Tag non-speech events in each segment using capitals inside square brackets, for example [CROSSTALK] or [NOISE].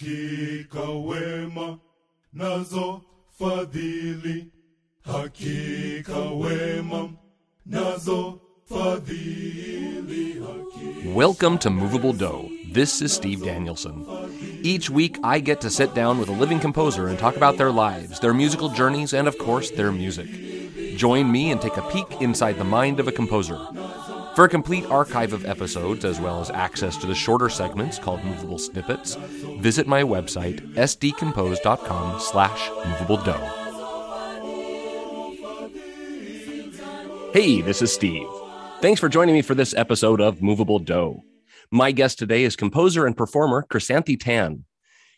hakika wema nazo fadhili, hakika wema nazo fadhili, Welcome to Movable Do. This is Steve Danielson. Each week, I get to sit down with a living composer and talk about their lives, their musical journeys, and of course, their music. Join me and take a peek inside the mind of a composer. For a complete archive of episodes, as well as access to the shorter segments called Movable Snippets, visit my website, sdcompose.com slash movable do. Hey, this is Steve. Thanks for joining me for this episode of Movable Do. My guest today is composer and performer Chrysanthe Tan.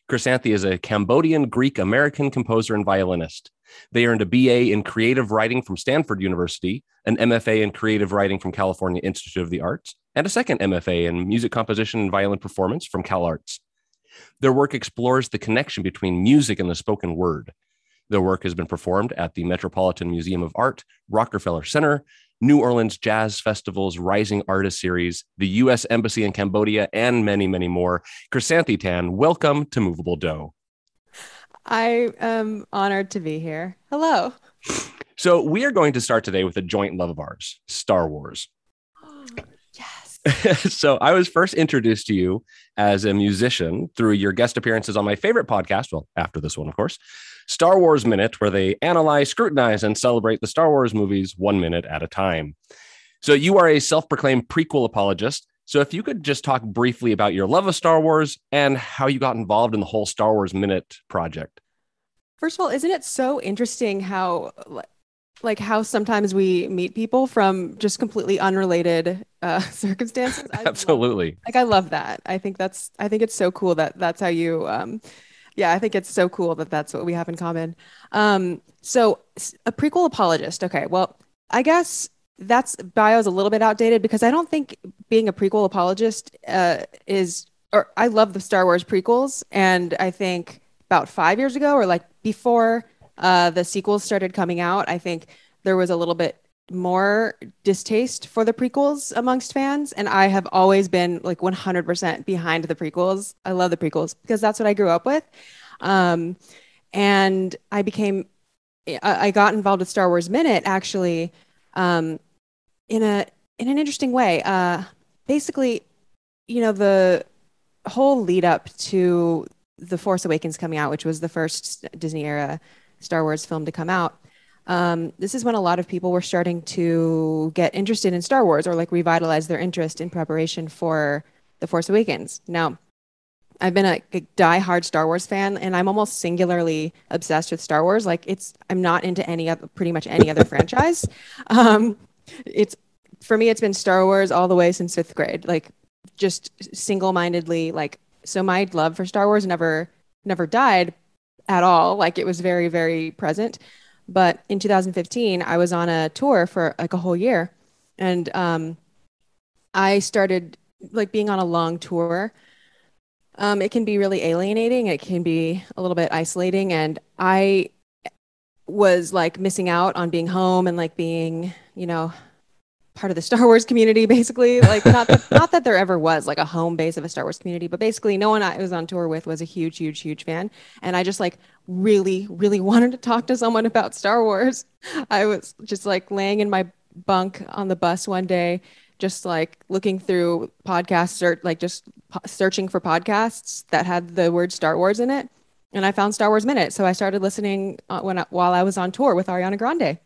Chrysanthe is a Cambodian Greek American composer and violinist. They earned a BA in creative writing from Stanford University, an MFA in creative writing from California Institute of the Arts, and a second MFA in music composition and violin performance from CalArts. Their work explores the connection between music and the spoken word. Their work has been performed at the Metropolitan Museum of Art, Rockefeller Center, New Orleans Jazz Festival's Rising Artist Series, the U.S. Embassy in Cambodia, and many, many more. Chrysanthe Tan, welcome to Movable Do. I am honored to be here. Hello. So, we are going to start today with a joint love of ours Star Wars. [GASPS] Yes. [LAUGHS] so, I was first introduced to you as a musician through your guest appearances on my favorite podcast. Well, after this one, of course, Star Wars Minute, where they analyze, scrutinize, and celebrate the Star Wars movies one minute at a time. So, you are a self proclaimed prequel apologist. So, if you could just talk briefly about your love of Star Wars and how you got involved in the whole Star Wars Minute project. First of all, isn't it so interesting how like how sometimes we meet people from just completely unrelated uh, [LAUGHS] circumstances? I love- Absolutely. like I love that. I think that's I think it's so cool that that's how you um yeah, I think it's so cool that that's what we have in common. Um so a prequel apologist. Okay. Well, I guess that's bio is a little bit outdated because I don't think being a prequel apologist uh is or I love the Star Wars prequels. And I think about 5 years ago or like before uh the sequels started coming out, I think there was a little bit more distaste for the prequels amongst fans. And i have always been like 100% behind the prequels. I love the prequels because that's what i grew up with. Um, and i became i I got involved with star wars minute actually um, in a in an interesting way uh, basically you know the whole lead up to the force awakens coming out which was the first disney era star wars film to come out um, this is when a lot of people were starting to get interested in Star Wars or like revitalize their interest in preparation for The Force Awakens. Now, I've been a, a die-hard Star Wars fan, and I'm almost singularly obsessed with Star Wars. Like, it's I'm not into any other, pretty much any other [LAUGHS] franchise. Um, it's for me, it's been Star Wars all the way since fifth grade. Like, just single-mindedly, like. So my love for Star Wars never never died at all. Like, it was very very present. But in 2015, I was on a tour for like a whole year, and um, I started like being on a long tour. Um, it can be really alienating. It can be a little bit isolating, and I was like missing out on being home and like being, you know, part of the Star [LAUGHS] Wars community, basically. Like not that, [LAUGHS] not that there ever was like a home base of a Star Wars community, but basically no one I was on tour with was a huge, huge, huge fan. And I just like really, really [LAUGHS] wanted to talk to someone about Star Wars. I was just like laying in my bunk on the bus one day, just like looking through podcasts or like just po- searching for podcasts that had the word Star Wars in it. And I found Star Wars Minute. So I started listening uh, when I, while I was on tour with Ariana Grande.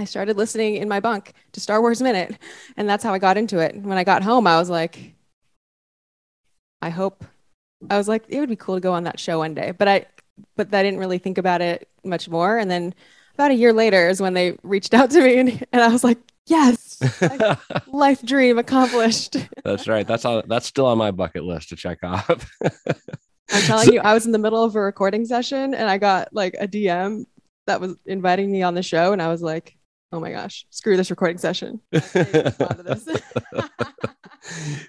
I started listening in my bunk to Star Wars Minute, and that's how I got into it. When I got home, I was like, I hope. I was like, it would be cool to go on that show one day, but I, but I didn't really think about it much more. And then about a year later is when they reached out to me, and, and I was like, yes, [LAUGHS] life dream accomplished. that's right. That's all, that's still on my bucket list to check off. [LAUGHS] I'm telling you, I was in the middle of a recording session, and I got like a DM that was inviting me on the show, and I was like, oh my gosh, screw this recording session. I can't even respond to this.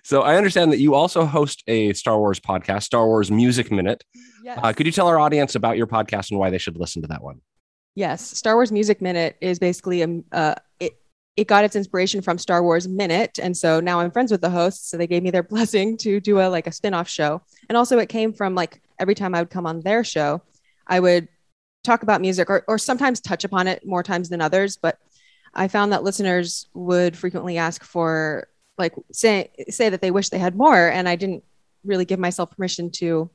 so I understand that you also host a Star Wars podcast, Star Wars Music Minute. yes. Uh, could you tell our audience about your podcast and why they should listen to that one? Yes, Star Wars Music Minute is basically a uh, it it got its inspiration from Star Wars Minute. And so now I'm friends with the hosts. So they gave me their [LAUGHS] blessing to do a like a spin-off show. And also it came from like every time I would come on their show, I would talk about music or, or sometimes touch upon it more times than others. But I found that listeners would frequently ask for like say say that they wish they had more. And I didn't really give myself permission to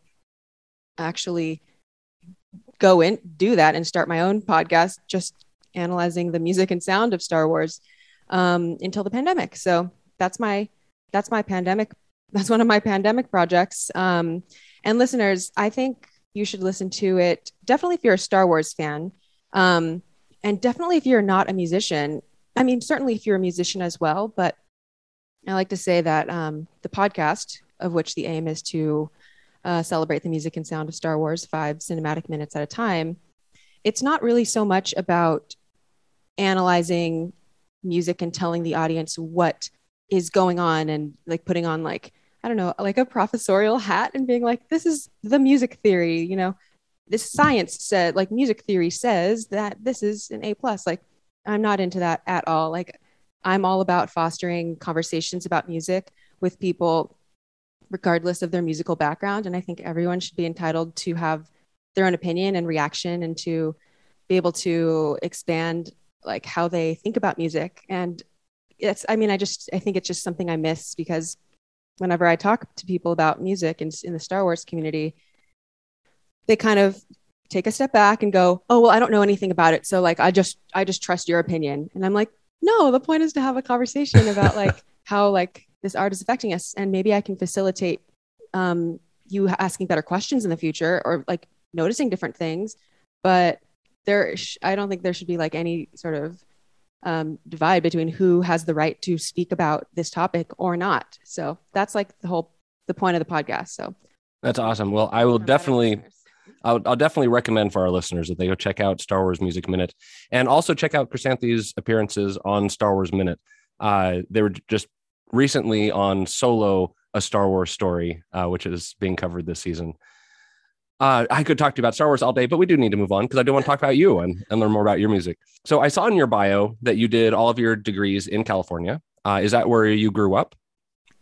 actually go in, do that and start my own podcast just analyzing the music and sound of Star Wars um, until the pandemic. So that's my that's my pandemic. [LAUGHS] That's one of my pandemic projects. Um, and listeners, I think you should listen to it. Definitely if you're a Star Wars fan, um, and definitely if you're not a musician. I mean, certainly if you're a musician as well. But I like to say that um, the podcast, of which the aim is to uh, celebrate the music and sound of Star Wars five cinematic minutes at a time, it's not really so much about analyzing music and telling the audience what is going on and like putting on like I don't know, like a professorial hat and being like, this is the music theory, you know, this science said, like music theory says that this is an A plus. Like, I'm not into that at all. Like, I'm all about fostering conversations about music with people, regardless of their musical background. And I think everyone should be entitled to have their own opinion and reaction and to be able to expand like how they think about music and it's i mean i just i think it's just something i miss because whenever i talk to people about music in, in the star wars community they kind of take a step back and go oh well i don't know anything about it. So like i just i just trust your opinion. And i'm like no the point is to have a conversation about [LAUGHS] like how like this art is affecting us. And maybe i can facilitate um, you asking better questions in the future or like noticing different things. But there sh- i don't think there should be like any sort of um, divide between who has the right to speak about this topic or not. So that's like the whole the point of the podcast. So that's awesome. Well i will definitely I'll, I'll, definitely recommend for our listeners that they go check out Star Wars Music Minute and also check out Chrysanthe's appearances on Star Wars Minute. Uh, they were just recently on Solo, a Star Wars story, uh, which is being covered this season. Uh, I could talk to you about Star Wars all day, but we do need to move on because I do want to talk about you and, and learn more about your music. So I saw in your bio that you did all of your degrees in California. Uh, is that where you grew up?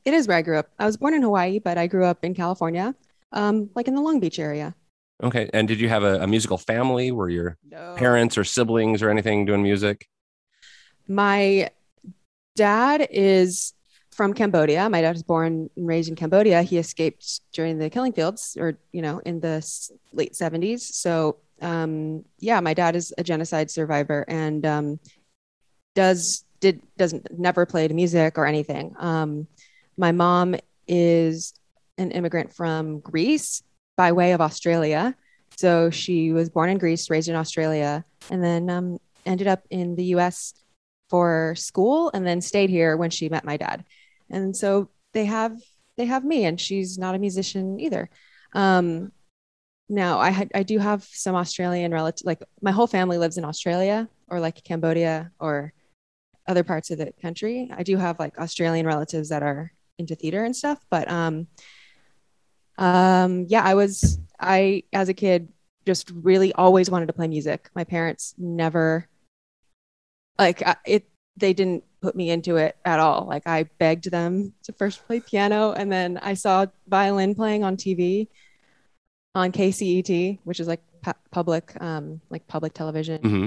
It is where I grew up. I was born in Hawaii, but I grew up in California, um, like in the Long Beach area. Okay. And did you have a, a musical family? Were your no. parents or siblings or anything doing music? My dad is from Cambodia. My dad was born and raised in Cambodia. He escaped during the killing fields or, you know, in the late 70s. So, um, yeah, my dad is a genocide survivor and um, does, did, doesn't, never played music or anything. Um, my mom is an immigrant from Greece by way of Australia. So she was born in Greece, raised in Australia, and then um, ended up in the US for school and then stayed here when she met my dad. And so they have they have me and she's not a musician either. Um now i had i do have some australian relative like my whole family lives in australia or like cambodia or other parts of the country. I do have like australian relatives that are into theater and stuff but um um yeah i was i as a kid just really always wanted to play music my parents never like it they didn't put me into it at all. Like I begged them to first play piano, and then I saw violin playing on TV on KCET, which is like pu- public, um, like public television, mm-hmm.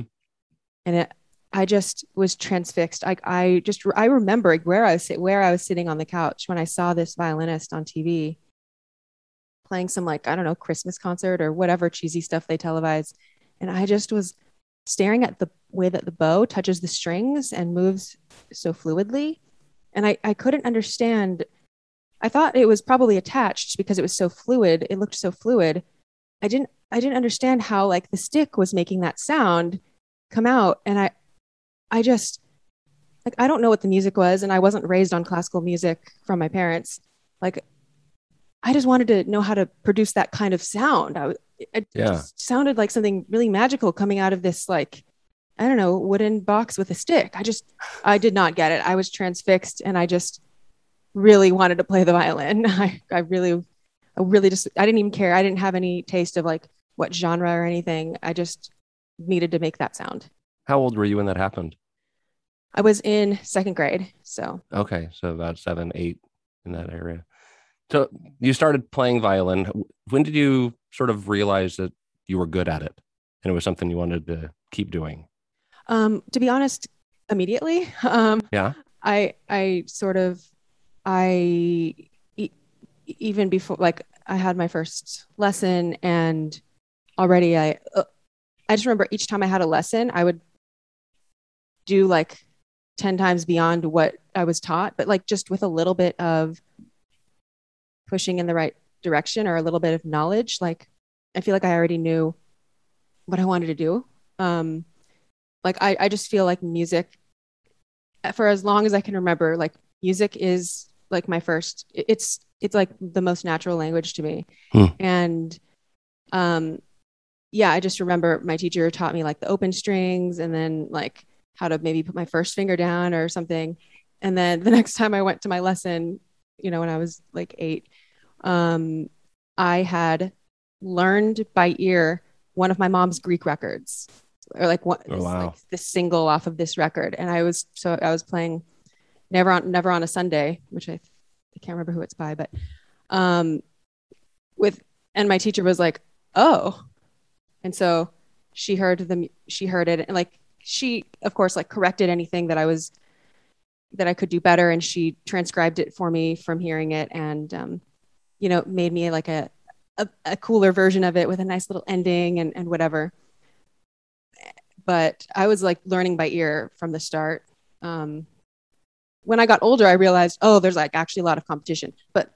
and it. I just was transfixed. I, I just I remember where I was where I was sitting on the couch when I saw this violinist on TV playing some like I don't know Christmas concert or whatever cheesy stuff they televise, and I just was staring at the way that the bow touches the strings and moves so fluidly. And I, I couldn't understand. I thought it was probably attached because it was so fluid. It looked so fluid. I didn't I didn't understand how like the stick was making that sound come out. And I I just like I don't know what the music was, and I wasn't raised on classical music from my parents. Like I just wanted to know how to produce that kind of sound. I, it yeah. sounded like something really magical coming out of this like I don't know, wooden box with a stick. I just, I did not get it. I was transfixed and I just really wanted to play the violin. [LAUGHS] I, I really, I really just, I didn't even care. I didn't have any taste of like what genre or anything. I just needed to make that sound. How old were you when that happened? I was in second grade. So Okay, so about seven, eight in that area. So you started playing violin. When did you sort of realize that you were good at it and it was something you wanted to keep doing? um, to be honest, immediately. [LAUGHS] Um, Yeah. I I sort of I e- even before like I had my first lesson and already I uh, I just remember each time I had a lesson I would do like 10 times beyond what I was taught but like just with a little bit of pushing in the right direction or a little bit of knowledge like I feel like I already knew what I wanted to do um like I I just feel like music for as long as I can remember, like music is like my first. It's it's like the most natural language to me, Hmm. and um, yeah, I just remember my teacher taught me like the open strings, and then like how to maybe put my first finger down or something, and then the [LAUGHS] next time I went to my lesson, you know, when I was like eight, um, I had learned by ear one of my mom's Greek records or like one Oh, wow. like this single off of this record and i was so i was playing never on never on a sunday which i i can't remember who it's by but um with and my teacher was like oh and so she heard the she heard it and like she of course like corrected anything that i was that i could do better and she transcribed it for me from hearing it and um you know made me like a a, a cooler version of it with a nice little ending and, and whatever but I was like learning by ear from the start. Um, when I got older, I realized, oh, there's like actually a lot of competition. But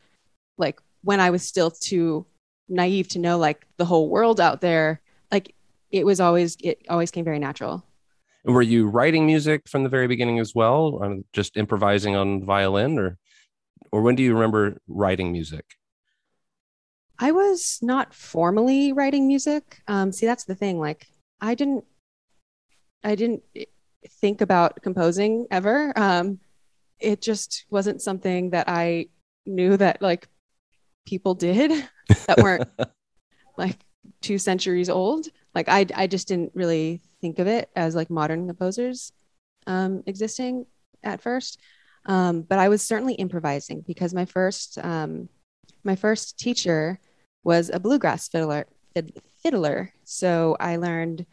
like when I was still too naive to know like the whole world out there, like it was always, it always came very natural. And were you writing music from the very beginning as well, or just improvising on violin, or or when do you remember writing music? I was not formally writing music. Um, see, that's the thing. Like, I didn't, I didn't think about composing ever. Um, it just wasn't something that I knew that like people did [LAUGHS] that weren't [LAUGHS] like two centuries old. Like, I, I just didn't really think of it as like modern composers um, existing at first. Um, but I was certainly improvising because my first, um, my first teacher was a bluegrass fiddler fid- fiddler so i learned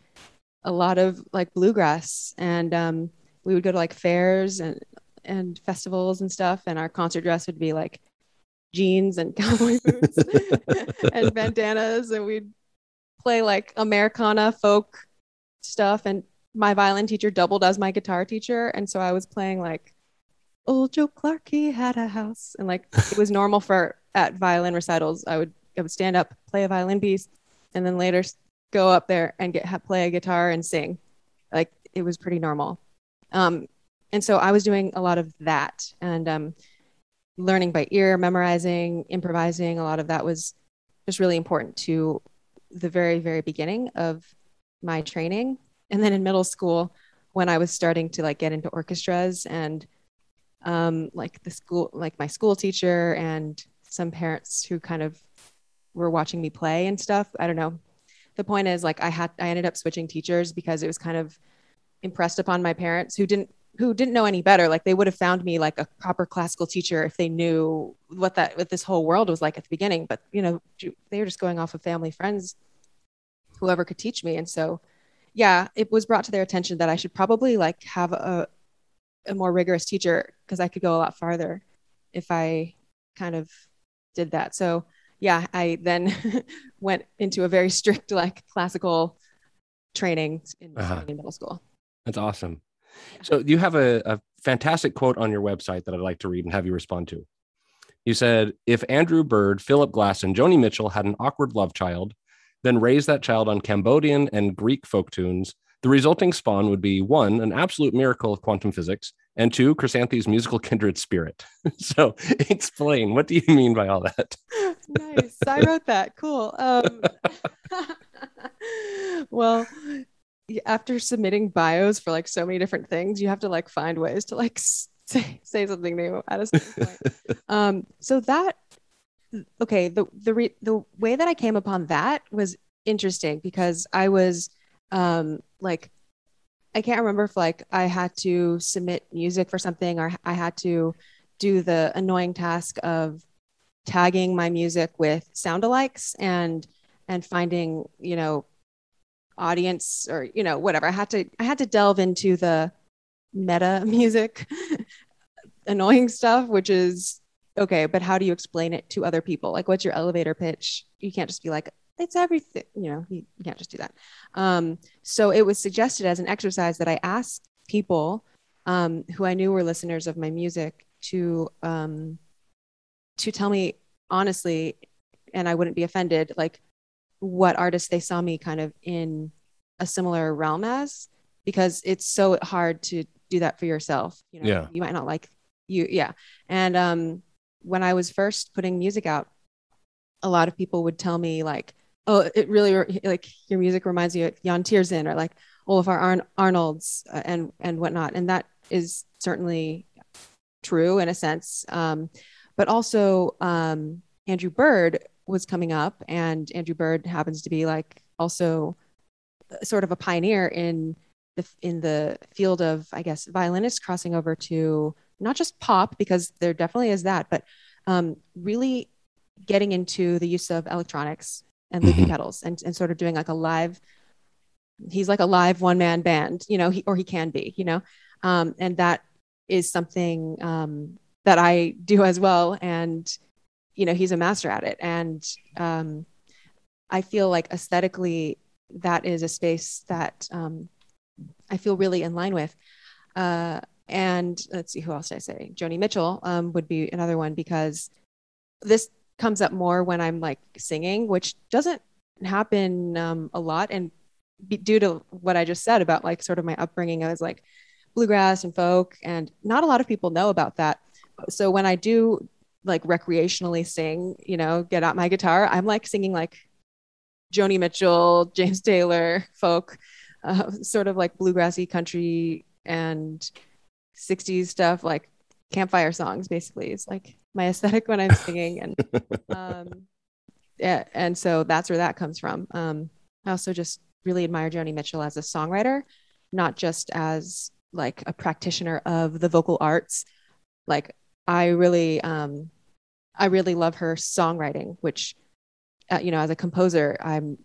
a lot of like bluegrass and um, we would go to like fairs and and festivals and stuff and our concert dress would be like jeans and [LAUGHS] cowboy boots [LAUGHS] and bandanas and we'd play like americana folk stuff and my violin teacher doubled as my guitar teacher and so i was playing like old joe clark he had a house and like it was normal for at violin recitals i would I would stand up, play a violin piece, and then later go up there and get play a guitar and sing. Like it was pretty normal. Um, and so I was doing a lot of that and um, learning by ear, memorizing, improvising. A lot of that was just really important to the very, very beginning of my training. And then in middle school, when I was starting to like get into orchestras and um, like the school, like my school teacher and some parents who kind of were watching me play and stuff. I don't know. The point is like I had I ended up switching teachers because it was kind of impressed upon my parents who didn't who didn't know any better. Like they would have found me like a proper classical teacher if they knew what that what this whole world was like at the beginning. But you know, they were just going off of family friends, whoever could teach me. And so yeah, it was brought to their attention that I should probably like have a a more rigorous teacher because I could go a lot farther if I kind of did that. So yeah, I then [LAUGHS] went into a very strict like classical training in, Uh-huh. in middle school. That's awesome. So you have a, a fantastic quote on your website that I'd like to read and have you respond to. You said, if Andrew Bird, Philip Glass, and Joni Mitchell had an awkward love child, then raised that child on Cambodian and Greek folk tunes, the resulting spawn would be one, an absolute miracle of quantum physics, and two, Chrysanthe's musical [LAUGHS] kindred spirit. [LAUGHS] so [LAUGHS] explain, what do you mean by all that? nice. I wrote that. Cool. Um, well, after submitting bios for like so many different things, you have to like find ways to like [LAUGHS] say, say something new at a certain point. [LAUGHS] um, so that okay, the the re- the way that I came upon that was interesting because I was um like I can't remember if like I had to submit music for something or I had to do the annoying task of tagging my music with sound alikes and and finding you know audience or you know whatever. I had to i had to delve into the meta [LAUGHS] music annoying stuff which is okay but how do you explain it to other people? Like what's your elevator pitch? You can't just be like it's everything you know you, you can't just do that. Um, so it was suggested as an exercise that i asked people um, who i knew were listeners of my music to um, to tell me honestly and i wouldn't be offended like what artists they saw me kind of in a similar realm as because it's so hard to do that for yourself you know? Yeah. you might not like you yeah. And um when i was first putting music out a lot of people would tell me like oh it really like your music reminds me of Yann Tiersen or like olafur Arn- Arnalds uh, and and whatnot. And that is certainly true in a sense. Um but also um andrew bird was coming up and andrew bird happens to be like also sort of a pioneer in the in the field of i guess violinists crossing over to not just pop because there definitely is that but um, really getting into the use of electronics and looping Mhm. pedals and, and sort of doing like a live he's like a live one man band you know he, or he can be you know um, and that is something um, that i do as well and you know he's a master at it. And um, i feel like aesthetically that is a space that um, i feel really in line with. Uh, and let's see who else did i say? Joni mitchell um, would be another one because this comes up more when i'm like singing which doesn't happen um, a lot. And be, due to what i just said about like sort of my upbringing i was like bluegrass and folk and not a lot of people know about that. So when i do like recreationally sing you know get out my guitar. I'm like singing like joni mitchell [LAUGHS] james taylor folk uh, sort of like bluegrassy country and 60s stuff like campfire songs basically. It's like my aesthetic when i'm singing and [LAUGHS] um yeah and so that's where that comes from. Um i also just really admire joni mitchell as a songwriter not just as like a practitioner of the vocal arts like i really um i really love her songwriting which uh, you know as a composer i'm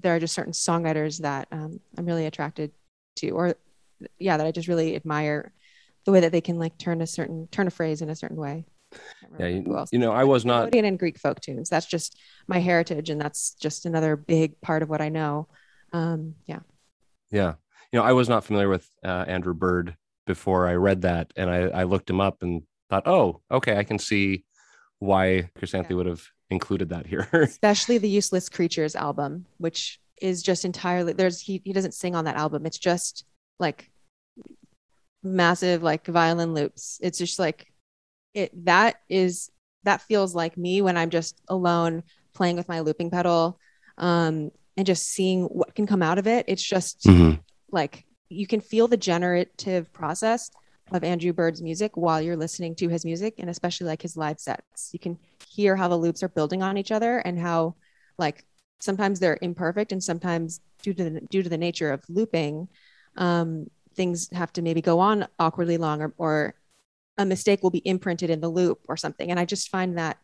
there are just certain songwriters that um, i'm really attracted to or yeah that i just really admire the way that they can like turn a certain turn a phrase in a certain way Yeah, you, you know, I was not. Cambodian and Greek folk tunes. That's just my heritage, and that's just another big part of what I know. Um, yeah, Yeah, you know, I was not familiar with uh, Andrew Bird before I read that, and I, I looked him up and thought, oh, okay, I can see why Chrysanthe Yeah. would have included that here. [LAUGHS] especially the Useless Creatures album, which is just entirely there's he he doesn't sing on that album. It's just like massive like violin loops. It's just like it that is that feels like me when I'm just alone playing with my looping pedal um and just seeing what can come out of it. It's just Mhm. like you can feel the generative process of Andrew Bird's music while you're listening to his music and especially like his live sets. You can hear how the loops are building on each other and how like sometimes they're imperfect and sometimes due to the due to the nature of looping um, things have to maybe go on awkwardly long or, or a mistake will be imprinted in the loop or something and i just find that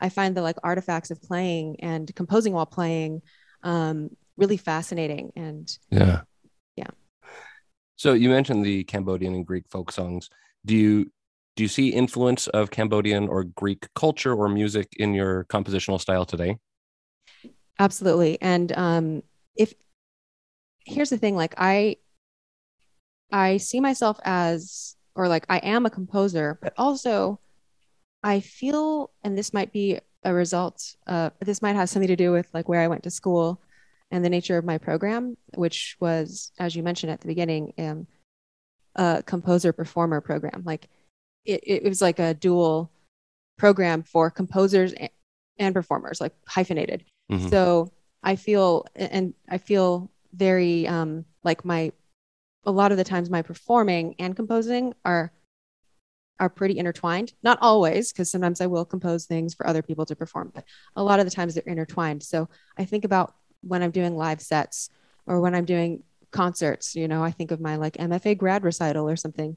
i find the like artifacts of playing and composing while playing um, really fascinating and Yeah. Yeah. So you mentioned the Cambodian and Greek folk songs. Do you do you see influence of Cambodian or Greek culture or music in your compositional style today? Absolutely. And um if here's the thing like I I see myself as or like I am a composer, but also I feel and this might be a result uh this might have something to do with like where I went to school and the nature of my program, which was as you mentioned at the beginning, um a composer performer program. Like it, it was like a dual program for composers and, performers, like hyphenated. Mhm. So I feel, and I feel very um, like my, a lot of the times my performing and composing are, are pretty intertwined. Not always, because sometimes I will compose things for other people to perform, but a lot of the times they're intertwined. So I think about when I'm doing live sets or when I'm doing concerts, you know, I think of my like MFA grad recital or something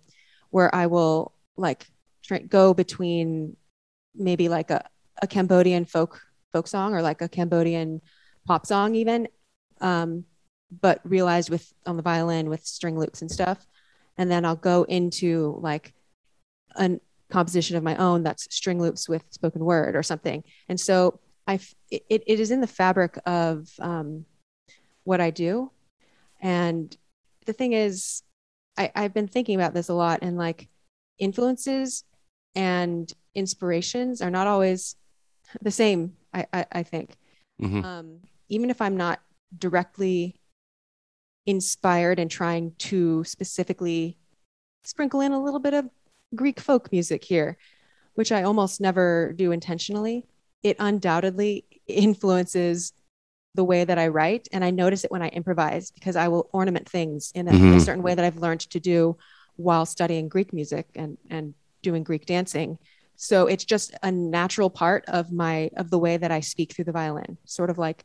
where I will like try, go between maybe like a, a Cambodian folk folk song or like a Cambodian pop song even um, but realized with on the violin with string loops and stuff. And then I'll go into like a composition of my own that's string loops with spoken word or something. And so I it, it is in the fabric of um, what I do and the thing is I, I've been thinking about this a lot and like influences and inspirations are not always the same i i, I think Mhm. um, even if i'm not directly inspired and trying to specifically sprinkle in a little bit of greek folk music here which i almost never do intentionally it undoubtedly influences the way that i write and i notice it when i improvise because i will ornament things in a, in a mm-hmm. certain way that i've learned to do while studying greek music and and doing greek dancing. So it's just a natural part of my of the way that i speak through the violin. Sort of like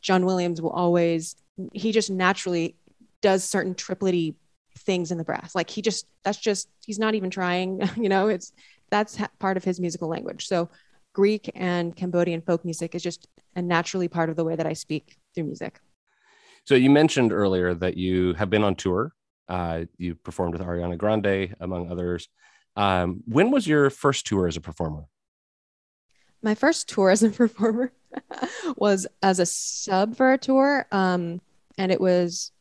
john williams will always he just naturally does certain triplety things in the brass. Like he just that's just he's not even trying [LAUGHS] you know it's that's ha- part of his musical language. So greek and cambodian folk music is just a naturally part of the way that i speak through music So you mentioned earlier that you have been on tour. Uh, you performed with Ariana Grande, among others. Um, when was your first tour as a performer? my first tour as a [LAUGHS] performer was as a sub for a tour um and it was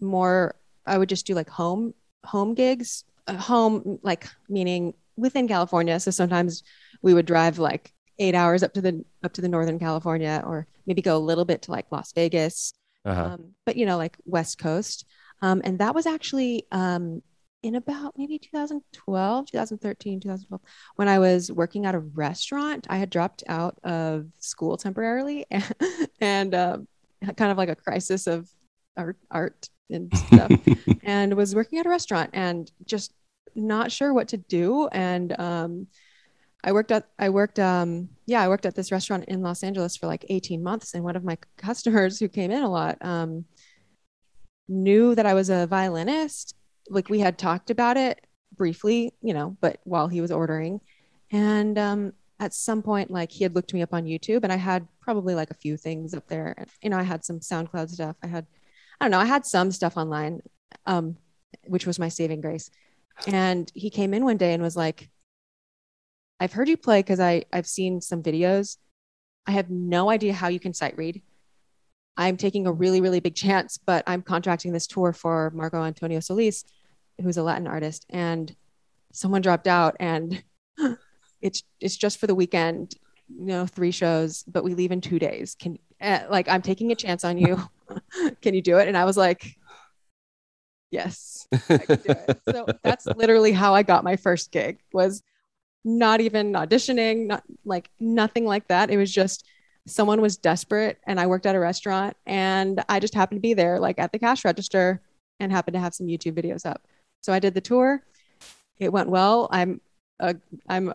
more i would just do like home home gigs uh, home like meaning within california. So sometimes we would drive like eight hours up to the up to the northern california or maybe go a little bit to like las vegas. Uh-huh. um, but you know like west coast. Um, and that was actually um, in about maybe 2012 2013 2012 when i was working at a restaurant i had dropped out of school temporarily and, [LAUGHS] and um, had kind of like a crisis of art, art and stuff [LAUGHS] and was working at a restaurant and just not sure what to do. And um, I worked at I worked um yeah I worked at this restaurant in Los Angeles for like 18 months and one of my [LAUGHS] customers who came in a lot um knew that I was a violinist. Like we had talked about it briefly you know but while he was ordering. And um at some point like he had looked me up on YouTube and I had probably like a few things up there. You know I had some SoundCloud stuff. I had I don't know I had some stuff online um which was my saving grace and he came in one day and was like I've heard you play because I've seen some videos. I have no idea how you can sight read. I'm taking a really really big chance, but I'm contracting this tour for Marco Antonio Solis, who's a Latin artist, and someone dropped out, and [LAUGHS] it's it's just for the weekend, you know, three shows, but we leave in two days. Can uh, like I'm taking a chance on you. [LAUGHS] can you do it? And I was like, yes, [LAUGHS] I can do it. so that's literally how I got my first gig was not even auditioning, not like nothing like that. It was just someone was desperate and I worked at a restaurant and I just happened to be there like at the cash register and happened to have some YouTube videos up. So I did the tour. It went well. I'm a I'm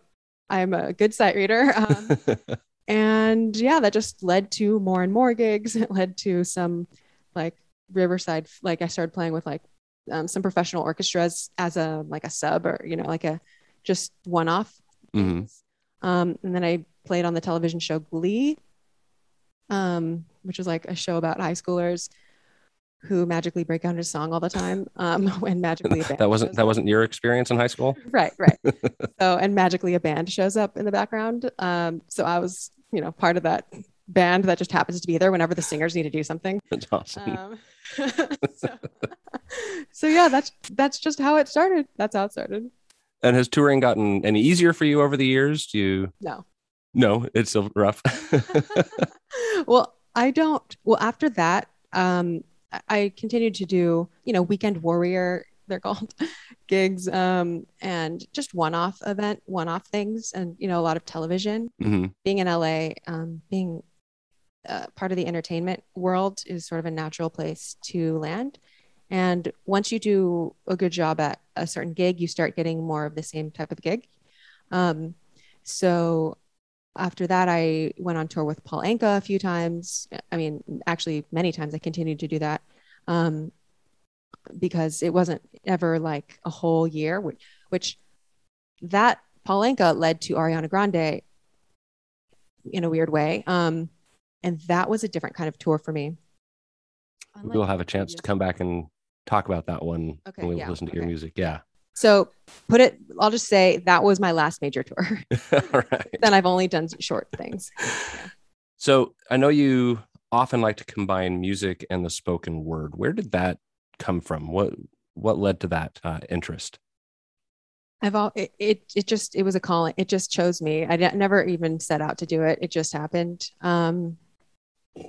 I'm a good sight reader. [LAUGHS] Um, [LAUGHS] and yeah, that just led to more and more gigs. It led to some like Riverside like I started playing with like um, some professional orchestras as a like a sub or you know like a just one off Mhm. Um, and then I played on the television show Glee, um, which was like a show about high schoolers who magically break out into song all the time. Um, [LAUGHS] when magically a [LAUGHS] band that wasn't that wasn't your experience in high school. [LAUGHS] right, right. so and magically a band shows up in the background. Um, so I was, you know, part of that band that just happens to be there whenever the singers need to do something. [LAUGHS] That's awesome. Um, [LAUGHS] so, so yeah, that's that's just how it started. That's how it started. and has touring gotten any easier for you over the years? Do you? No. No, it's still rough. [LAUGHS] well, I don't. Well, after that, um, I- continued to do, you know, weekend warrior, they're called gigs, um, and just one-off event, one-off things, and you know, a lot of television. Mhm. Being in LA, um, being uh, part of the entertainment world is sort of a natural place to land. And once you do a good job at a certain gig, you start getting more of the same type of gig. Um, so after that, I went on tour with Paul Anka a few times. I mean, actually, many times. I continued to do that. Um, because it wasn't ever like a whole year, which, which that Paul Anka led to Ariana Grande in a weird way. Um, and that was a different kind of tour for me. Unlike we'll have a chance to come back and talk about that one okay, when we yeah, listen to okay. your music. Yeah. So put it, I'll just say that was my last major tour. [LAUGHS] All right. then I've only done short things. Yeah. [LAUGHS] So I know you often like to combine music and the spoken word. Where did that come from? What what led to that uh, interest? I've all it, it, it just it was a calling. It just chose me. I never even set out to do it. It just happened. Um,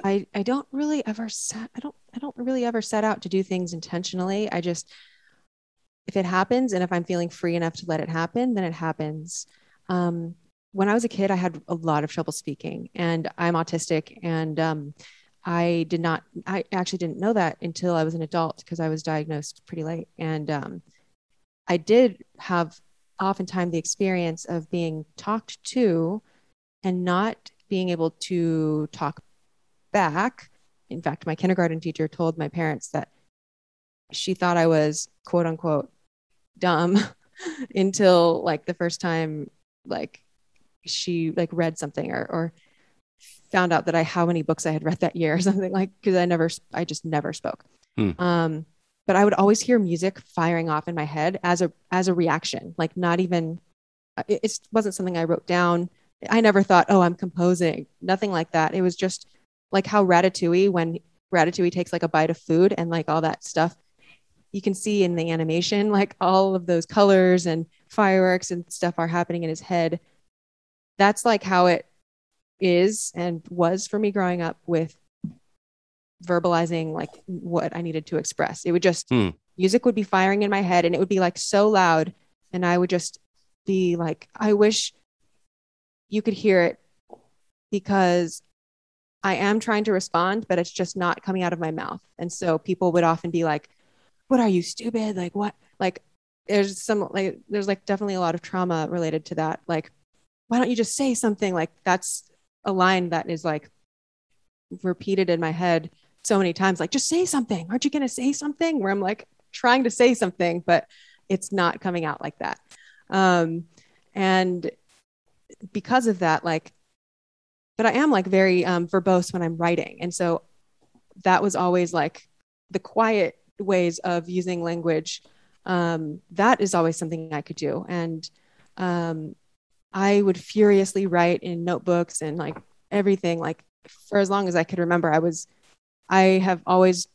I I don't really ever set I don't I don't really ever set out to do things intentionally. I just if it happens and if I'm feeling free enough to let it happen, then it happens. Um, when I was a kid, I had a lot of trouble speaking, and I'm autistic, and um, I did not. I actually didn't know that until I was an adult because I was diagnosed pretty late, and um, I did have oftentimes the experience of being talked to and not being able to talk back. In fact, my kindergarten teacher told my parents that she thought I was quote unquote dumb [LAUGHS] until like the first time like she like read something or or found out that I how many books I had read that year or [LAUGHS] something like because I never I just never spoke. Hmm. Um but I would always hear music firing off in my head as a as a reaction, like not even uh, it, it wasn't something I wrote down. I never thought, "Oh, I'm composing." Nothing like that. It was just like how Ratatouille when Ratatouille takes like a bite of food and like all that stuff you can see in the animation like all of those colors and fireworks and stuff are happening in his head that's like how it is and was for me growing up with verbalizing like what i needed to express it would just hmm. music would be firing in my head and it would be like so loud and i would just be like i wish you could hear it because I am trying to respond, but it's just not coming out of my mouth. And so people would often be like, what are you stupid? Like what? Like there's some like there's like definitely a lot of trauma related to that. Like why don't you just say something? Like that's a line that is like repeated in my head so many times. Like just say something. Aren't you going to say something? Where i'm like trying to say something but it's not coming out like that. Um and because of that like but i am like very um verbose when i'm writing. And so that was always like the quiet ways of using language um, that is always something i could do. And um, i would furiously write in notebooks and like everything like for as long as i could remember. I was i have always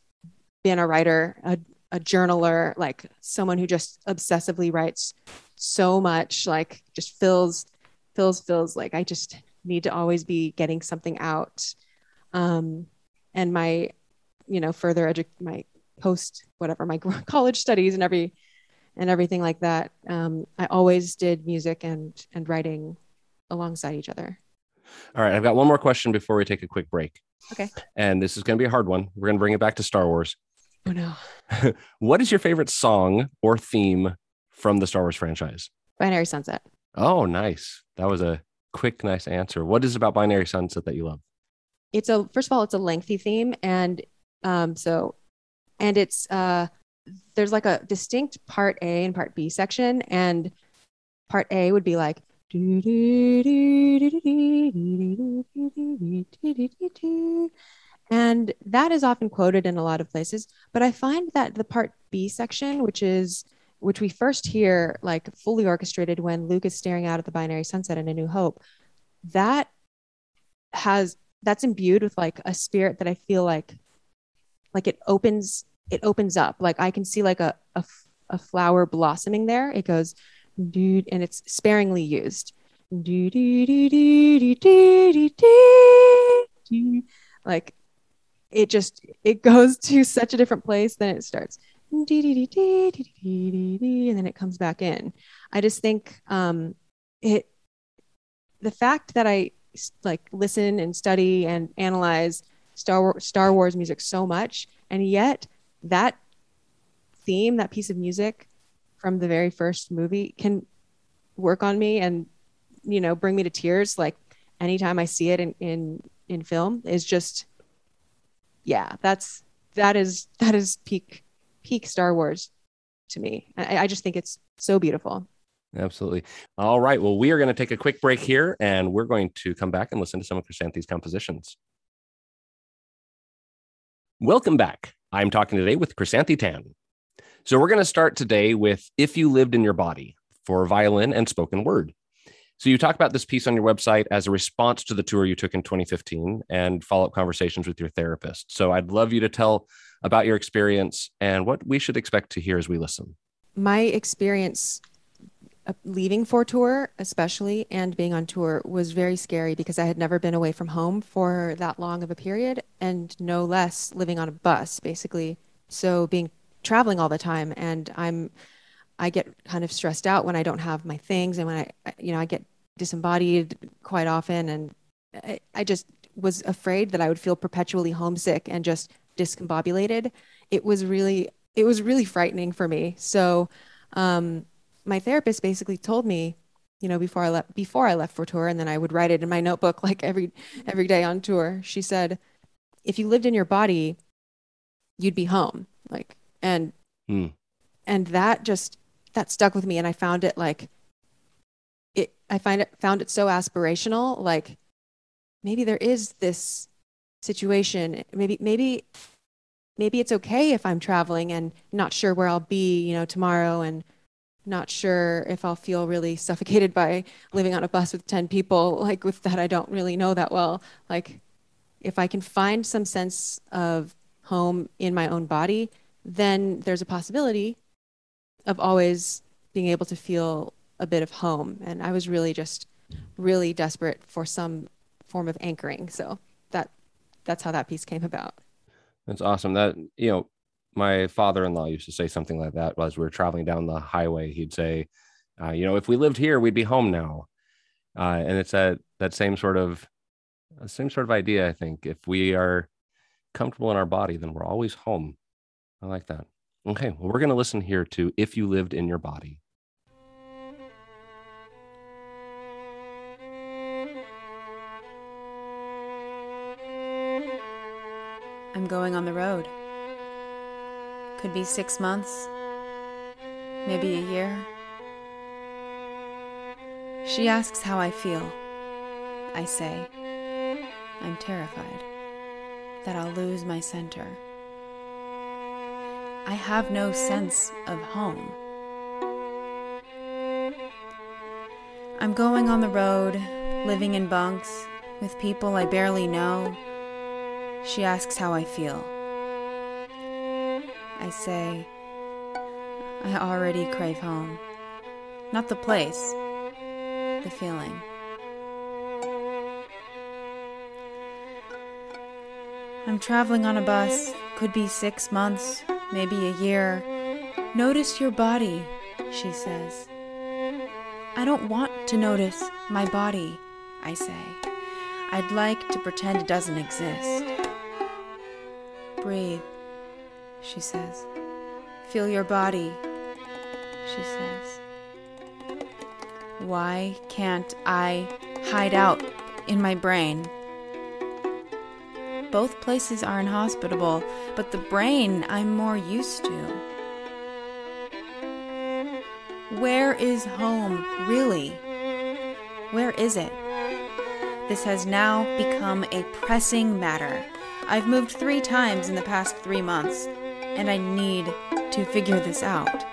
been a writer a, a journaler like someone who just obsessively writes so much like just fills fills fills. Like i just need to always be getting something out. Um, and my you know further edu- my post whatever my [LAUGHS] college studies and every and everything like that um, i always did music and and writing alongside each other. All right i've got one more question before we take a quick break. Okay. And this is going to be a hard one. We're going to bring it back to star wars. Oh no. [LAUGHS] What is your favorite song or theme from the star wars franchise? Binary sunset. Oh nice. That was a quick nice answer what is about binary sunset that you love it's a first of all it's a lengthy theme and um, so and it's uh, there's like a distinct part A and part B section, and part A would be like. And that is often quoted in a lot of places. But I find that the part B section, which is which we first hear like fully orchestrated when Luke is staring out at the binary sunset in A New Hope, that has that's imbued with like a spirit that I feel like like it opens it opens up. Like I can see like a, a, a flower blossoming there. It goes, dude, and it's sparingly used. Like it just it goes to such a different place than it starts. And then it comes back in. I just think um, it the fact that I like listen and study and analyze Star Star Wars music so much, and yet that theme, that piece of music from the very first movie can work on me and, you know, bring me to tears. Like anytime I see it in, in, in film is just, yeah, that's, that is, that is peak, peak Star Wars to me. I, I just think it's so beautiful. Absolutely. All right. Well, we are going to take a quick break here and we're going to come back and listen to some of Chrysanthe's compositions. Welcome back. I'm talking today with Chrysanthe Tan. So, we're going to start today with If You Lived in Your Body for violin and spoken word. So, you talk about this piece on your website as a response to the tour you took in 2015 and follow up conversations with your therapist. So, I'd love you to tell about your experience and what we should expect to hear as we listen. My experience uh, leaving for tour, especially, and being on tour was very scary because I had never been away from home for that long of a period, and no less living on a bus, basically. So being traveling all the time, and I'm, I get kind of stressed out when I don't have my things, and when I, you know, I get disembodied quite often, and I, I just was afraid that I would feel perpetually homesick and just discombobulated. It was really, it was really frightening for me. So. Um, my therapist basically told me, you know, before I left before I left for tour, and then I would write it in my notebook [LAUGHS] like every every day on tour. She said, if you lived in your body, you'd be home. Like and Hmm. and that just that stuck with me, and I found it like it. I find it found it so aspirational. Like maybe there is this situation. Maybe maybe maybe it's okay if I'm traveling and not sure where I'll be, you know, tomorrow and not sure if I'll feel really suffocated by living on a bus with 10 people, [LAUGHS] like with that I don't really know that well. Like, if I can find some sense of home in my own body, then there's a possibility of always being able to feel a bit of home. And I was really just really desperate for some form of anchoring. So that's how that piece came about. That's awesome. That, you know, my father-in-law used to say something like that as we were traveling down the highway. He'd say uh, you know if we lived here we'd be home now. Uh, and it's that that same sort of same sort of idea i think. If we are comfortable in our body then we're always home. I like that. Okay well we're going to listen here to if you lived in your body I'm going on the road. Could be six months, maybe a year. She asks how I feel. I say, I'm terrified that I'll lose my center. I have no sense of home. I'm going on the road, living in bunks, with people I barely know. She asks how I feel. I say, I already crave home. Not the place, the feeling. I'm traveling on a bus, could be six months, maybe a year. Notice your body, she says. I don't want to notice my body, I say. I'd like to pretend it doesn't exist. Breathe, she says. Feel your body, she says. Why can't I hide out in my brain? Both places are inhospitable, but the brain I'm more used to. Where is home, really? Where is it? This has now become a pressing matter. I've moved three times in the past three months, and I need to figure this out.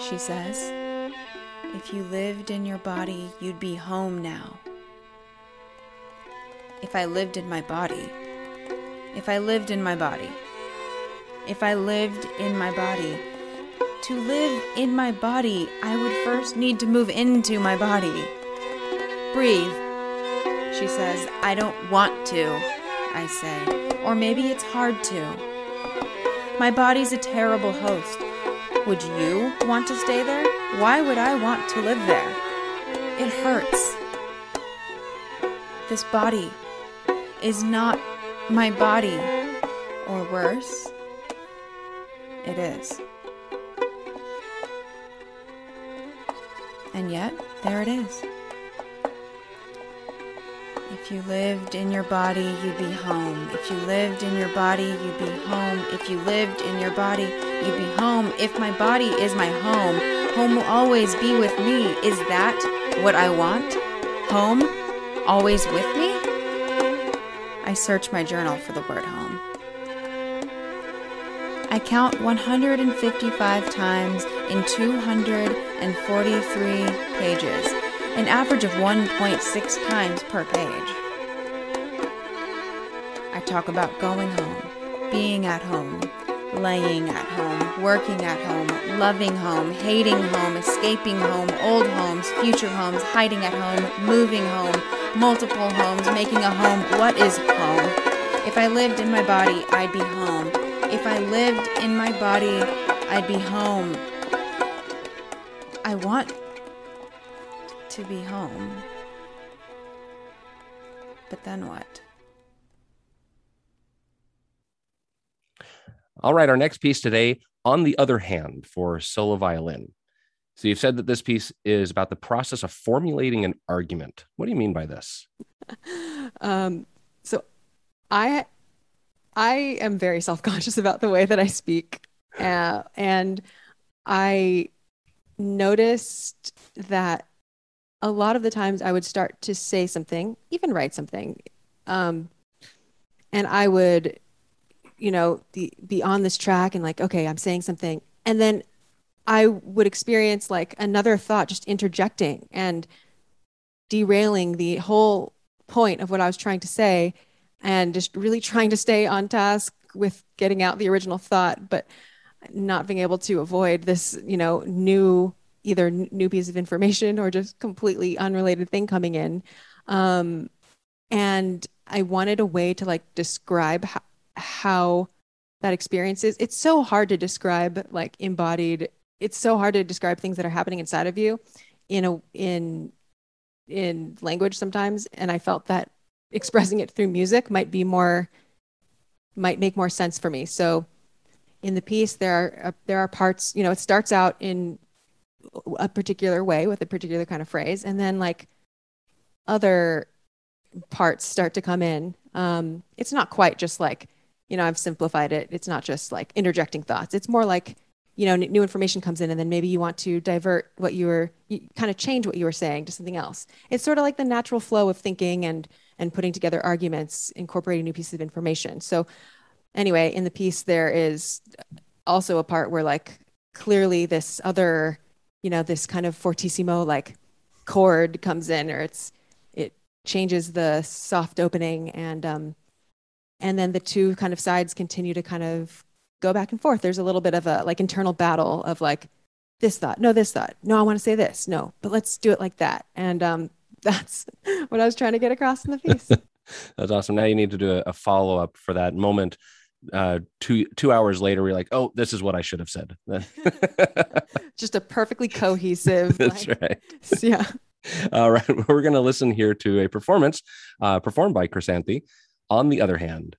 She says, If you lived in your body, you'd be home now. If I lived in my body, if I lived in my body, if I lived in my body, to live in my body, I would first need to move into my body. Breathe, she says. I don't want to, I say. Or maybe it's hard to. My body's a terrible host. Would you want to stay there? Why would I want to live there? It hurts. This body is not my body. Or worse, it is. And yet, there it is. If you lived in your body, you'd be home. If you lived in your body, you'd be home. If you lived in your body, you'd be home. If my body is my home, home will always be with me. Is that what I want? Home? Always with me? I search my journal for the word home. I count 155 times in 243 pages, an average of 1.6 times per page. I talk about going home, being at home, laying at home, working at home, loving home, hating home, escaping home, old homes, future homes, hiding at home, moving home, multiple homes, making a home. What is home? If I lived in my body, I'd be home. If I lived in my body, I'd be home. I want to be home. But then what? All right, our next piece today, on the other hand, for solo violin. So you've said that this piece is about the process of formulating an argument. What do you mean by this? [LAUGHS] um, so I I am very self-conscious about the way that I speak. Uh, and I noticed that a lot of the times I would start to say something, even write something, um, and I would, you know, be, be on this track and like, okay, I'm saying something, and then I would experience like another thought just interjecting and derailing the whole point of what I was trying to say, and just really trying to stay on task with getting out the original thought, but not being able to avoid this, you know, new either new piece of information or just completely unrelated thing coming in. Um, and I wanted a way to like describe how, how that experience is. It's so hard to describe like embodied. It's so hard to describe things that are happening inside of you in a in in language sometimes. And I felt that expressing it through music might be more might make more sense for me. So in the piece there are uh, there are parts, you know, it starts out in a particular way with a particular kind of phrase and then like other parts start to come in. Um it's not quite just like, you know, I've simplified it. It's not just like interjecting thoughts. It's more like you know, new information comes in, and then maybe you want to divert what you were, you kind of change what you were saying to something else. It's sort of like the natural flow of thinking and and putting together arguments, incorporating new pieces of information. So, anyway, in the piece there is also a part where like clearly this other, you know, this kind of fortissimo like chord comes in, or it's it changes the soft opening, and um, and then the two kind of sides continue to kind of go back and forth. There's a little bit of a like internal battle of like this thought, no, this thought, no, I want to say this, no, but let's do it like that. And um, [LAUGHS] that's what I was trying to get across in the piece. [LAUGHS] That's awesome. Now you need to do a, a follow up for that moment. Uh, two two hours later, we're like, oh, this is what I should have said. [LAUGHS] [LAUGHS] Just a perfectly cohesive. [LAUGHS] That's like, right. Yeah. All right, we're going to listen here to a performance uh, performed by Chrysanthe. On the other hand,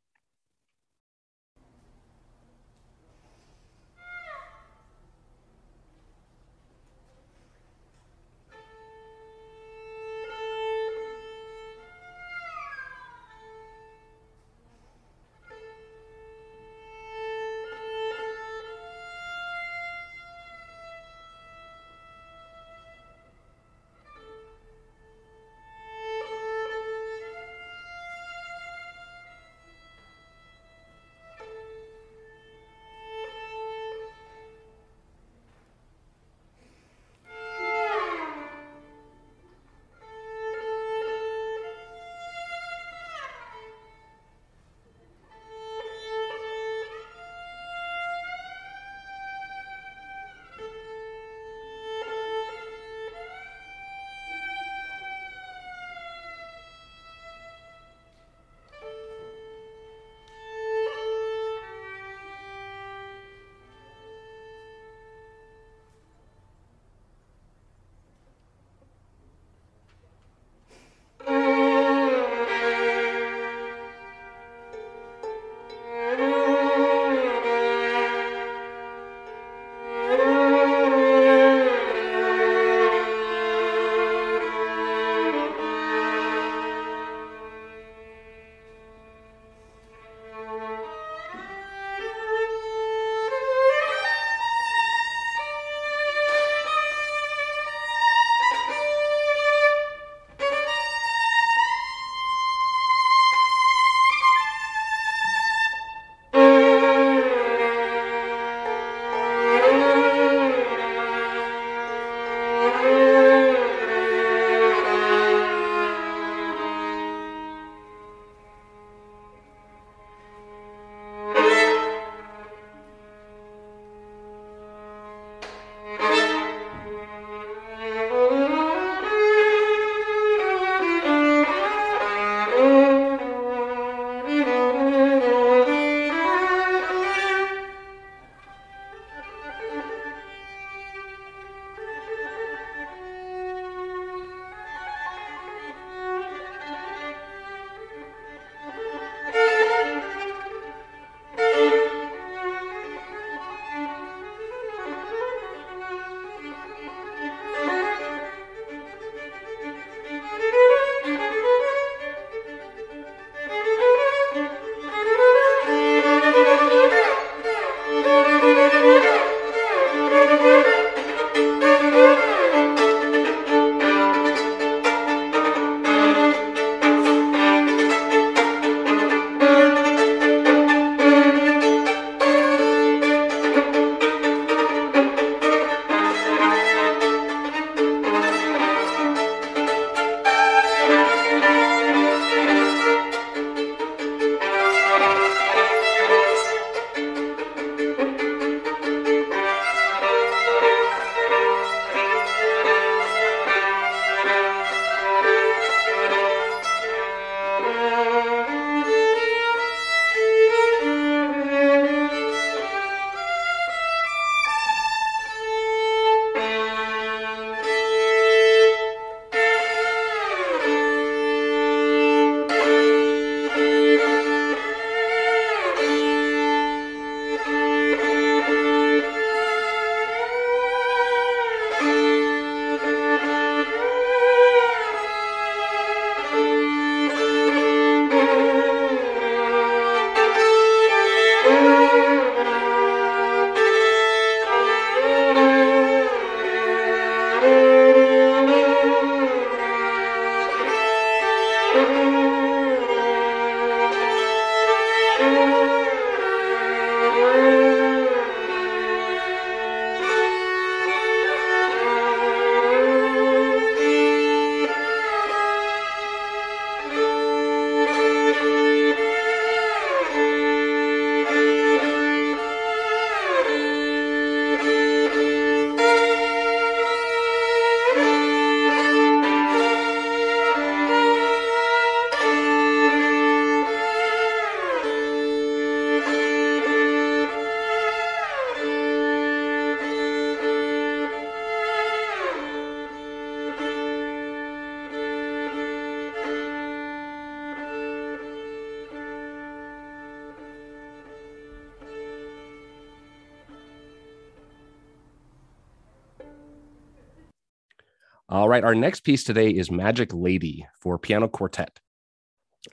right, our next piece today is Magic Lady for piano quartet.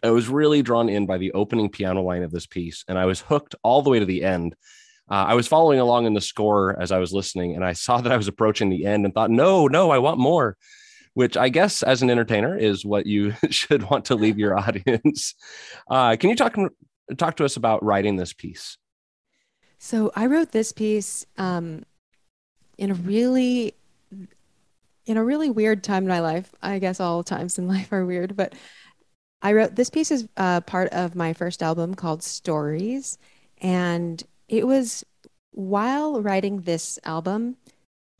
I was really drawn in by the opening piano line of this piece, and I was hooked all the way to the end. Uh, I was following along in the score as I was listening, and I saw that I was approaching the end and thought, no, no, I want more, which I guess as an entertainer is what you [LAUGHS] should want to leave your [LAUGHS] audience. Uh, can you talk, talk to us about writing this piece? So I wrote this piece um, in a really in a really weird time in my life. I guess all times in [LAUGHS] life are weird, but I wrote this piece is uh, part of my first album called Stories, and it was while writing this album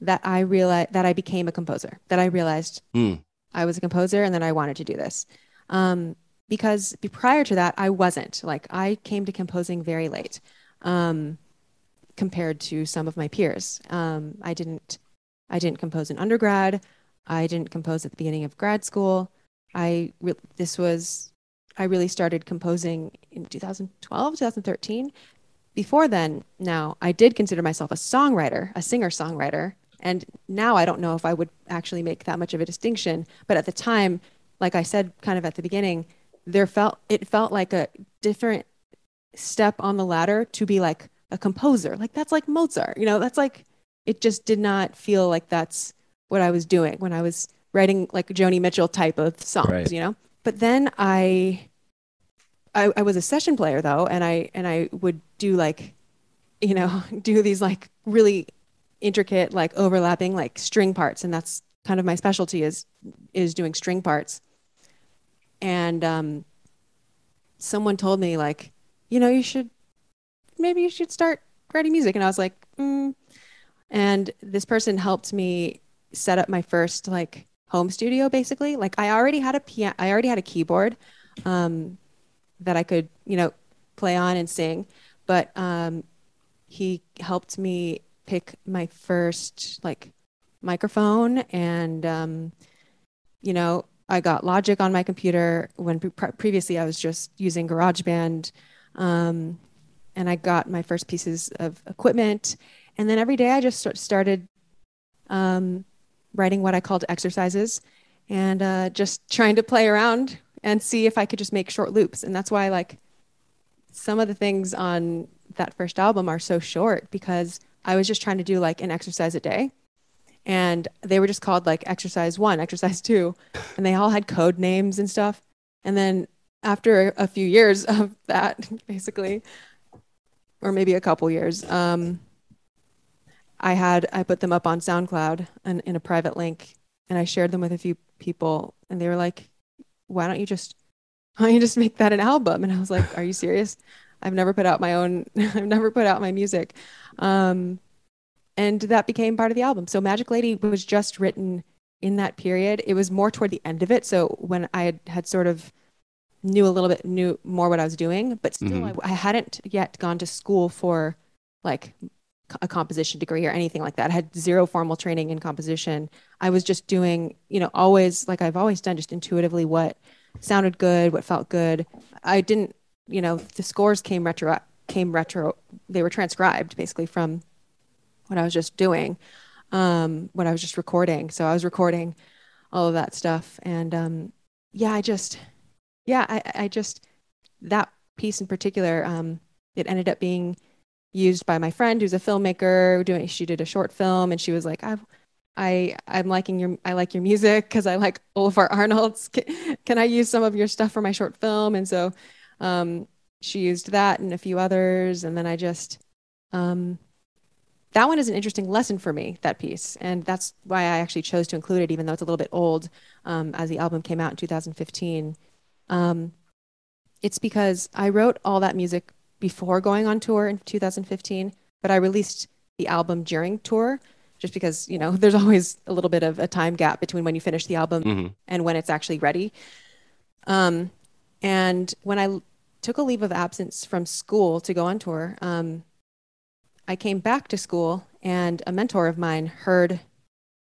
that I realized that I became a composer. That I realized Mm. I was a composer, and that I wanted to do this. Um, because prior to that, I wasn't. Like I came to composing very late, um, compared to some of my peers. Um, I didn't. I didn't compose in undergrad. I didn't compose at the beginning of grad school. I re- this was I really started composing in 2012, 2013. Before then, now I did consider myself a songwriter, a singer-songwriter, and now I don't know if I would actually make that much of a distinction, but at the time, like I said kind of at the beginning, there felt it felt like a different step on the ladder to be like a composer. Like that's like Mozart, you know, that's like it just did not feel like that's what I was doing when I was writing like Joni Mitchell type of songs, Right. you know. But then I, I I was a session player though, and I and I would do like, you know, [LAUGHS] do these like really intricate like overlapping like string parts, and that's kind of my specialty is is doing string parts. And um, someone told me like, you know, you should maybe you should start writing music, and I was like, mm. And this person helped me set up my first like home studio basically. Like i already had a piano i already had a keyboard um, that i could you know play on and sing. But um, he helped me pick my first like microphone and um, you know i got logic on my computer when pre- previously i was just using garageband um, and i got my first pieces of equipment and then every day i just started um, writing what I called exercises and uh, just trying to play around and see if I could just make short loops. And that's why, like, some of the things on that first album are so short because I was just trying to do like an exercise a day. And they were just called like exercise one, [LAUGHS] exercise two, and they all had code names and stuff. And then after a few years of that, [LAUGHS] basically, or maybe a couple years, um, I had I put them up on SoundCloud and in a private link, and I shared them with a few people, and they were like, "Why don't you just why don't you just make that an album?" And I was like, "Are you serious? I've never put out my own. [LAUGHS] I've never put out my music." Um, and that became part of the album. So Magic Lady was just written in that period. It was more toward the end of it. So when I had, had sort of knew a little bit knew more what I was doing, but still Mhm. I, I hadn't yet gone to school for like a composition degree or anything like that. I had zero formal training in composition. I was just doing, you know, always like I've always done just intuitively what sounded good, what felt good. I didn't, you know, the scores came retro came retro they were transcribed basically from what I was just doing. Um what I was just recording. So I was recording all of that stuff and um yeah, I just yeah, I I just that piece in particular um it ended up being used by my friend who's a filmmaker doing she did a short film and she was like I've I I'm liking your I like your music because I like [LAUGHS] Olafur Arnalds can, can I use some of your stuff for my short film and so um she used that and a few others, and then I just um, that one is an interesting lesson for me. That piece, and that's why I actually chose to include it, even though it's a little bit old, um, as the album came out in 2015. Um, it's because I wrote all that music before going on tour in 2015, but I released the album during tour just because, you know, [LAUGHS] there's always a little bit of a time gap between when you finish the album Mhm. and when it's actually ready. Um, and when I took a leave of absence from school to go on tour, um, I came back to school and a mentor of mine heard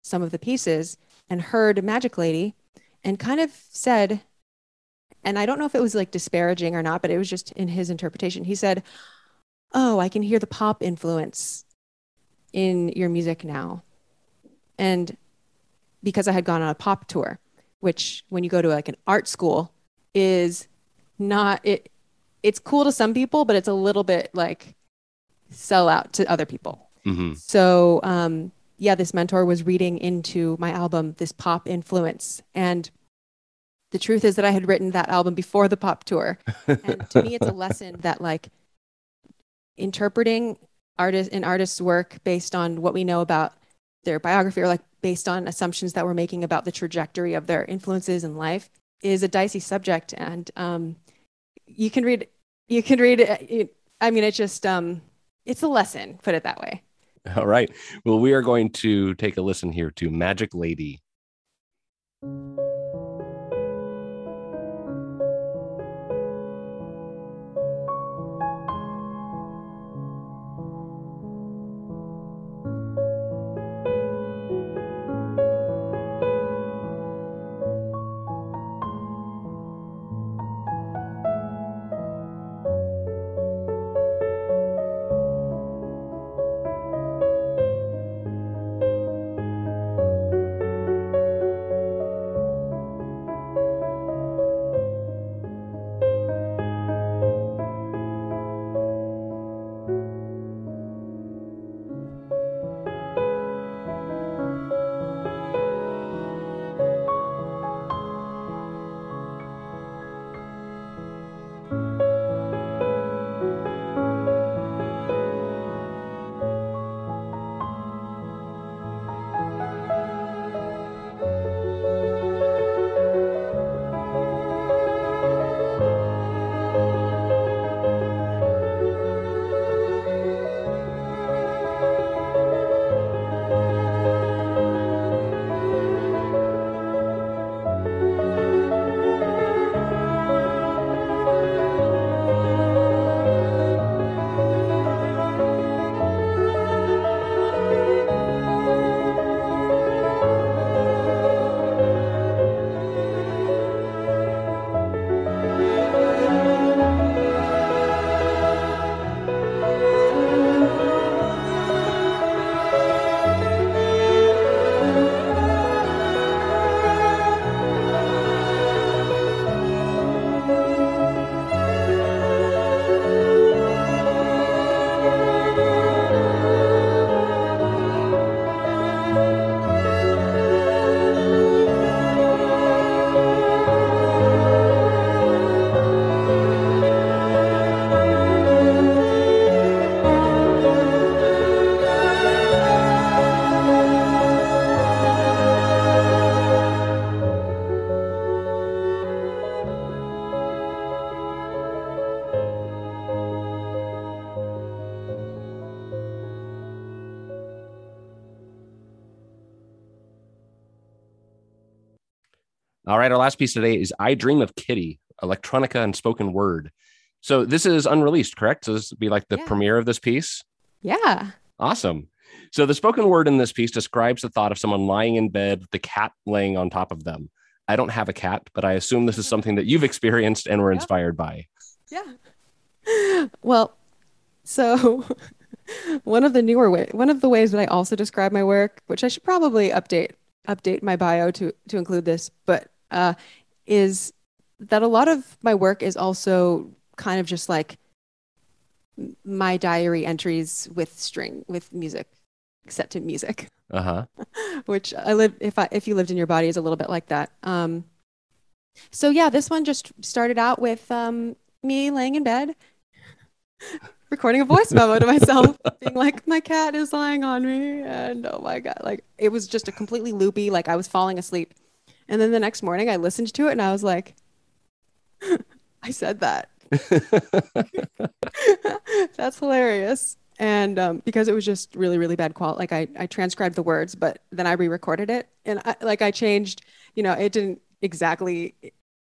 some of the pieces and heard Magic Lady and kind of said, and I don't know if it was like disparaging or not, but it was just in his interpretation. He said, Oh, I can hear the pop influence in your music now. And because I had gone on a pop tour, which when you go to like an art school is not it it's cool to some people, but it's a little bit like sell out to other people. hmm So um, yeah, this mentor was reading into my album this pop influence, and the truth is that I had written that album before the pop tour, and to me, it's a lesson [LAUGHS] that like interpreting artist an artist's work based on what we know about their biography or like based on assumptions that we're making about the trajectory of their influences in life is a dicey subject and um, you can read you can read it, it i mean it's just um, it's a lesson put it that way All right. Well, we are going to take a listen here to Magic Lady. Last piece today is I Dream of Kitty, electronica and spoken word. So this is unreleased, correct? So this would be like the Yeah. premiere of this piece. yeah Awesome. So the spoken word in this piece describes the thought of someone lying in bed with the cat laying on top of them. I don't have a cat, but I assume this is something that you've experienced and were Yeah. inspired by. Yeah. Well, so [LAUGHS] one of the newer way, one of the ways that I also describe my work, which I should probably update update my bio to to include this, but uh, is that a lot of my work is also kind of just like my diary entries with string with music, set to music Uh huh. [LAUGHS] which I live if I if you lived in your body is a little bit like that. Um, so yeah, this one just started out with um, me laying in bed, [LAUGHS] recording a voice memo to myself, [LAUGHS] being like, my cat is lying on me. And oh my God, like it was just a completely loopy, like I was falling asleep. And then the next morning I listened to it and I was like, [LAUGHS] I said that. [LAUGHS] That's hilarious. And um, because it was just really, really bad quality, like I, I transcribed the words, but then I re-recorded it, and I, like I changed, you know, it didn't exactly.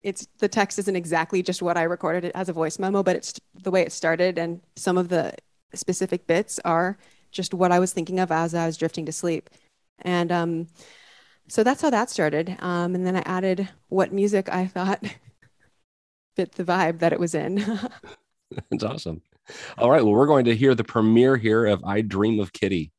It's the text isn't exactly just what I recorded it as a voice memo, but it's the way it started, and some of the specific bits are just what I was thinking of as I was drifting to sleep, and um, so that's how that started. Um, and then I added what music I thought [LAUGHS] fit the vibe that it was in. [LAUGHS] That's awesome. All right. Well, we're going to hear the premiere here of I Dream of Kitty.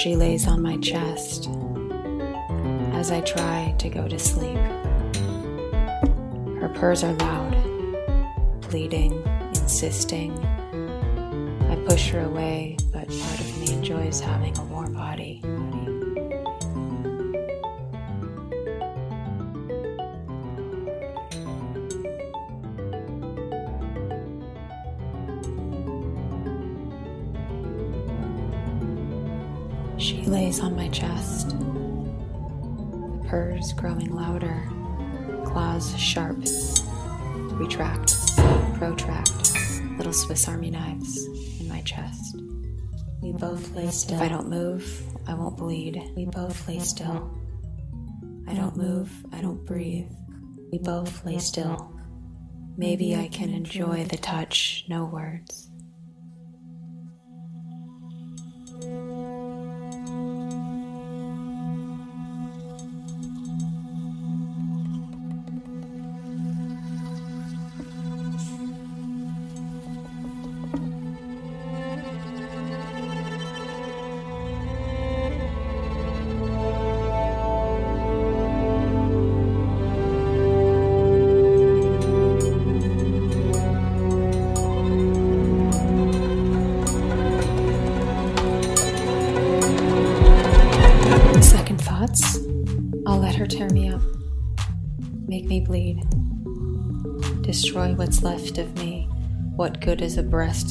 She lays on my chest as I try to go to sleep. Her purrs are loud, pleading, insisting. I push her away, but part of me enjoys having a warm body. Retract, protract, little Swiss Army knives in my chest. We both lay still. If I don't move, I won't bleed. We both lay still. I don't move, I don't breathe. We both lay still. Maybe I can enjoy the touch, no words. Good is a breast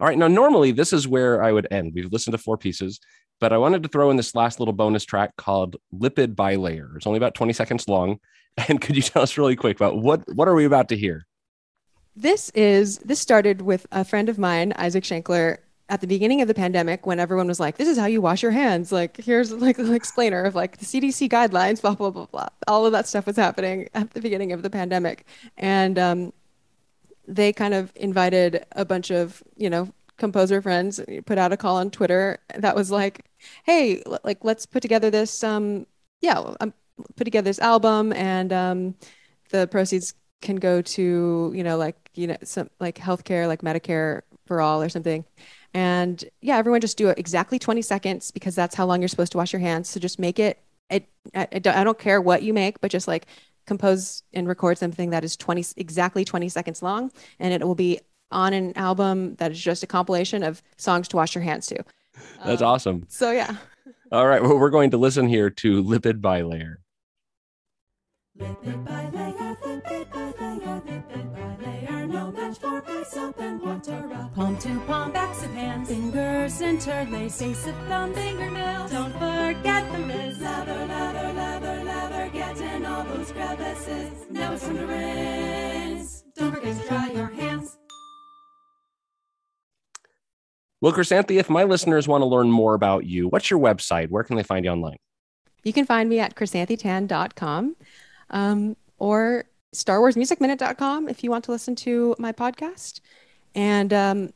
All right. Now, normally this is where I would end. We've listened to four pieces, but I wanted to throw in this last little bonus track called Lipid Bilayer. It's only about 20 seconds long. [LAUGHS] And could you tell us really quick about what what are we about to hear? This is this started with a friend of mine, Isaac Schankler, at the beginning of the pandemic when everyone was like, "This is how you wash your hands." Like, here's like an explainer of like the CDC guidelines, blah blah blah blah. All of that stuff was happening at the beginning of the pandemic, and um, they kind of invited a bunch of you know composer friends, put out a call on Twitter that was like, "Hey, like let's put together this um, yeah, um, put together this album, and um, the proceeds can go to you know like you know some like healthcare, like Medicare for all or something. And yeah, everyone just do it exactly 20 seconds because that's how long you're supposed to wash your hands. So just make it. It I I don't care what you make, but just like compose and record something that is 20 exactly 20 seconds long, and it will be on an album that is just a compilation of songs to wash your hands to. That's Um, awesome. So yeah. [LAUGHS] All right. Well, we're going to listen here to Lipid Bilayer. Lipid bilayer, lipid bilayer, lipid soap and water rub. Palm to palm, backs of hands, fingers interlace, base of thumb, fingernails. Don't forget the wrist. Lather, lather, lather, lather, get in all those crevices. Now it's time to rinse. Don't forget to dry your hands. Well, Chrysanthe, if my listeners want to learn more about you, what's your website? Where can they find you online? You can find me at chrysanthetan.com um, or starwarsmusicminute.com if you want to listen to my podcast. And um,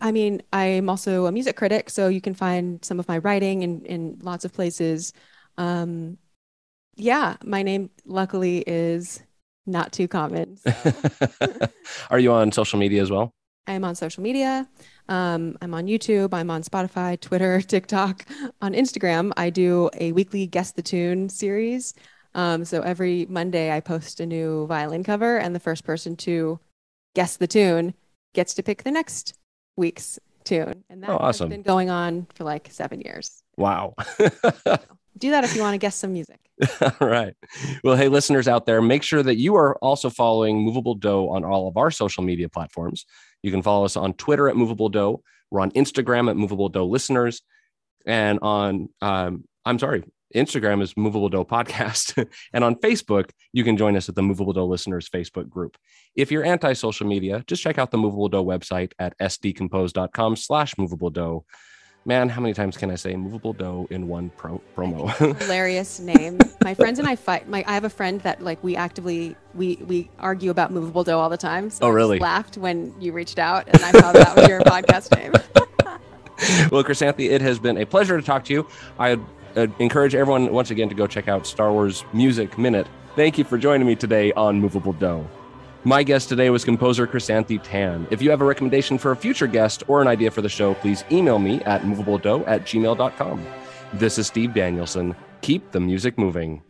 I mean, I'm also a music critic, so you can find some of my writing in, in lots of places. Um, yeah, my name luckily is not too common. So [LAUGHS] Are you on social media as well? I'm on social media. Um, I'm on YouTube. I'm on Spotify, Twitter, [LAUGHS] TikTok. On Instagram, I do a weekly Guess the Tune series. Um, so every Monday, I post a new violin cover, and the first person to guess the tune gets to pick the next week's tune. And that Oh, awesome. has been going on for like seven years. Wow. [LAUGHS] Do that if you want to guess some music. all right. Well, hey, listeners out there, make sure that you are also following Movable Do on all of our social media platforms. You can follow us on Twitter at Movable Do. We're on Instagram at Movable Do Listeners. And on, um, I'm sorry, Instagram is Movable Do Podcast. [LAUGHS] and on Facebook, you can join us at the Movable Do Listeners Facebook group. If you're anti-social media, just check out the Movable Do website at sdcompose.com slash movable do. Man, how many times can I say movable do in one pro- promo? [LAUGHS] hilarious name. My friends and I fight. My I have a friend that like we actively we we argue about movable do all the time. So Oh, really? laughed when you reached out, and I thought that was your [LAUGHS] podcast name. well, Chrysanthe, it has been a pleasure to talk to you. I uh, encourage everyone once again to go check out Star Wars Music Minute. Thank you for joining me today on Movable Do. My guest today was composer Chrysanthe Tan. If you have a recommendation for a future guest or an idea for the show, please email me at movabledo at gmail.com. This is Steve Danielson. Keep the music moving.